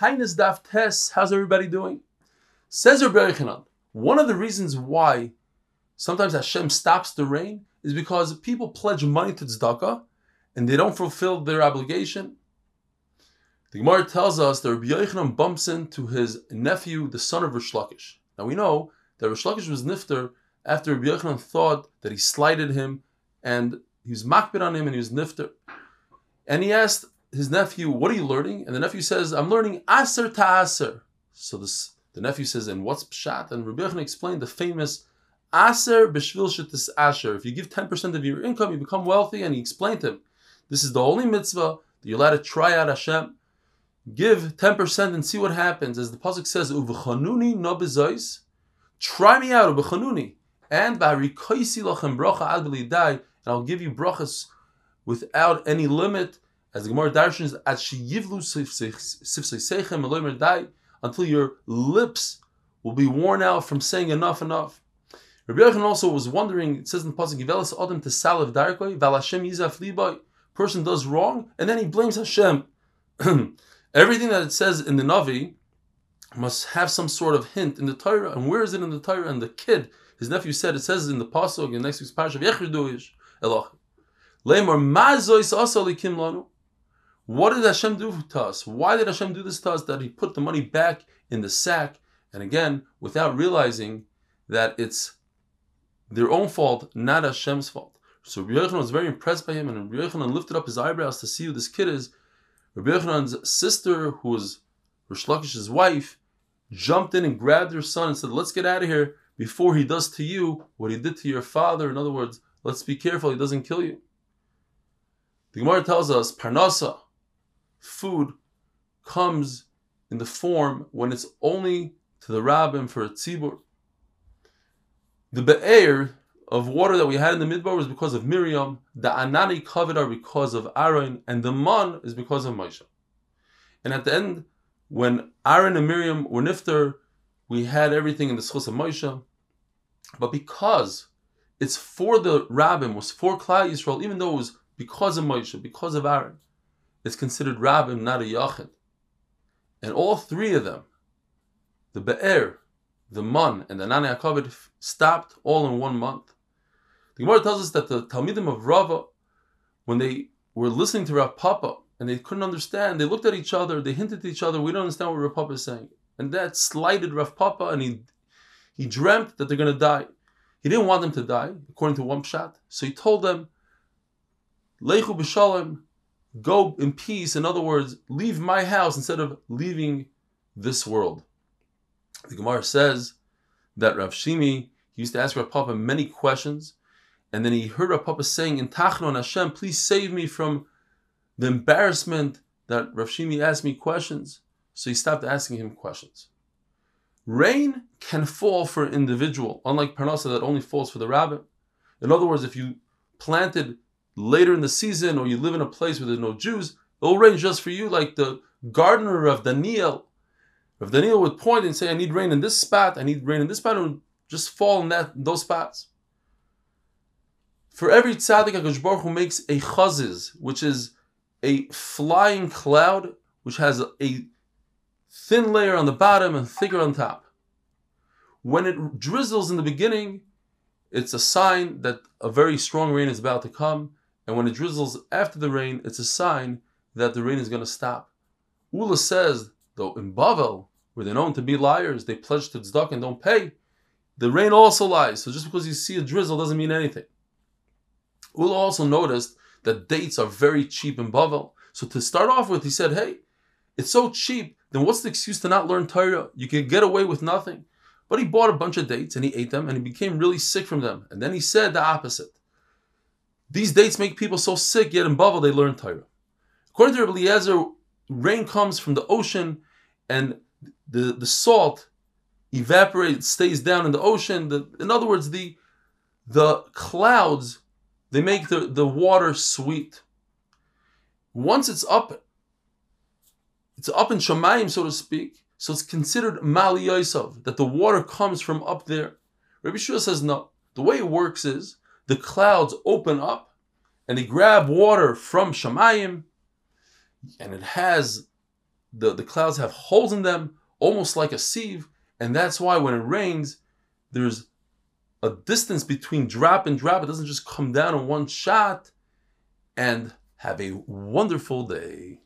Taanis Daf Tes. How's everybody doing? Says Yochanan, one of the reasons why sometimes Hashem stops the rain is because people pledge money to tzedakah and they don't fulfill their obligation. The Gemara tells us that Rabbi Yochanan bumps into his nephew, the son of Rish Lakish. Now we know that Rish Lakish was nifter after Rabbi Yochanan thought that he slighted him and he was makbid on him and he was nifter. And he asked his nephew, "What are you learning?" And the nephew says, "I'm learning aser ta aser." So this, the nephew says, "And what's pshat?" And Rabbi Yochanan explained the famous aser b'shvil shetis asher. If you give ten percent of your income, you become wealthy. And he explained to him, "This is the only mitzvah that you're allowed to try out Hashem. Give ten percent and see what happens." As the pasuk says, "Uvchanuni no bezois." Try me out, uvchanuni, and ba'rikoisi lachem bracha ad and I'll give you brachas without any limit as the Gemara darshans, as she yivlu sifsei until your lips will be worn out from saying enough, enough. Rabbi Yochanan also was wondering. It says in the pasuk, "Givelis adam to salav darkoi val Hashem yizaf liboy." Person does wrong and then he blames Hashem. Everything that it says in the Navi must have some sort of hint in the Torah. And where is it in the Torah? And the kid, his nephew said, it says in the pasuk in next week's parasha, "Yechriduish Eloch." Lemor mazois lanu. What did Hashem do to us? Why did Hashem do this to us? That He put the money back in the sack, and again, without realizing that it's their own fault, not Hashem's fault. So Rabbi Yochanan was very impressed by him, and Rabbi Yochanan lifted up his eyebrows to see who this kid is. Rabbi Yochanan's sister, who was Rish Lakish's wife, jumped in and grabbed her son and said, Let's get out of here before he does to you what he did to your father. In other words, let's be careful he doesn't kill you. The Gemara tells us, Parnasa, food comes in the form when it's only to the rabbin for a tzibur. The be'er of water that we had in the midbar was because of Miriam. The anani covered are because of Aaron, and the man is because of Moshe. And at the end, when Aaron and Miriam were nifter, we had everything in the schus of Moshe. But because it's for the rabbin, was for Klal Yisrael, even though it was because of Moshe, because of Aaron, is considered Rabbim, not a Yachid. And all three of them, the Be'er, the Man, and the Nani Akabit, stopped all in one month. The Gemara tells us that the Talmidim of Rava, when they were listening to Rav Papa and they couldn't understand, they looked at each other, they hinted to each other, we don't understand what Rav Papa is saying. And that slighted Rav Papa and he, he dreamt that they're going to die. He didn't want them to die, according to one pshat. So he told them, Lechu b'shalom, go in peace. In other words, leave my house instead of leaving this world. The Gemara says that Rav Shimi used to ask Rav Papa many questions, and then he heard Rav Papa saying in Tachnon Hashem, please save me from the embarrassment that Rav Shimi asked me questions. So he stopped asking him questions. Rain can fall for an individual, unlike Parnasa that only falls for the rabbin. In other words, if you planted later in the season or you live in a place where there's no Jews, it will rain just for you, like the gardener of Daniel. If Daniel would point and say, I need rain in this spot, I need rain in this spot, it would just fall in that those spots. For every tzaddik, HaKadosh Hu makes a chaziz, which is a flying cloud, which has a thin layer on the bottom and thicker on top. When it drizzles in the beginning, it's a sign that a very strong rain is about to come. And when it drizzles after the rain, it's a sign that the rain is going to stop. Ula says, though in Bavel, where they're known to be liars, they pledge to tzedakah and don't pay, the rain also lies. So just because you see a drizzle doesn't mean anything. Ula also noticed that dates are very cheap in Bavel. So to start off with, he said, hey, it's so cheap, then what's the excuse to not learn Torah? You can get away with nothing. But he bought a bunch of dates and he ate them and he became really sick from them. And then he said the opposite. These dates make people so sick, yet in Bavel they learn Torah. According to Rabbi Eliezer, rain comes from the ocean and the, the salt evaporates, stays down in the ocean. The, in other words, the, the clouds, they make the, the water sweet. Once it's up, it's up in Shemayim, so to speak, so it's considered Mali Yosef, that the water comes from up there. Rabbi Shua says no. The way it works is the clouds open up and they grab water from Shemayim, and it has the, the clouds have holes in them, almost like a sieve, and that's why when it rains, there's a distance between drop and drop. It doesn't just come down in one shot. And have a wonderful day.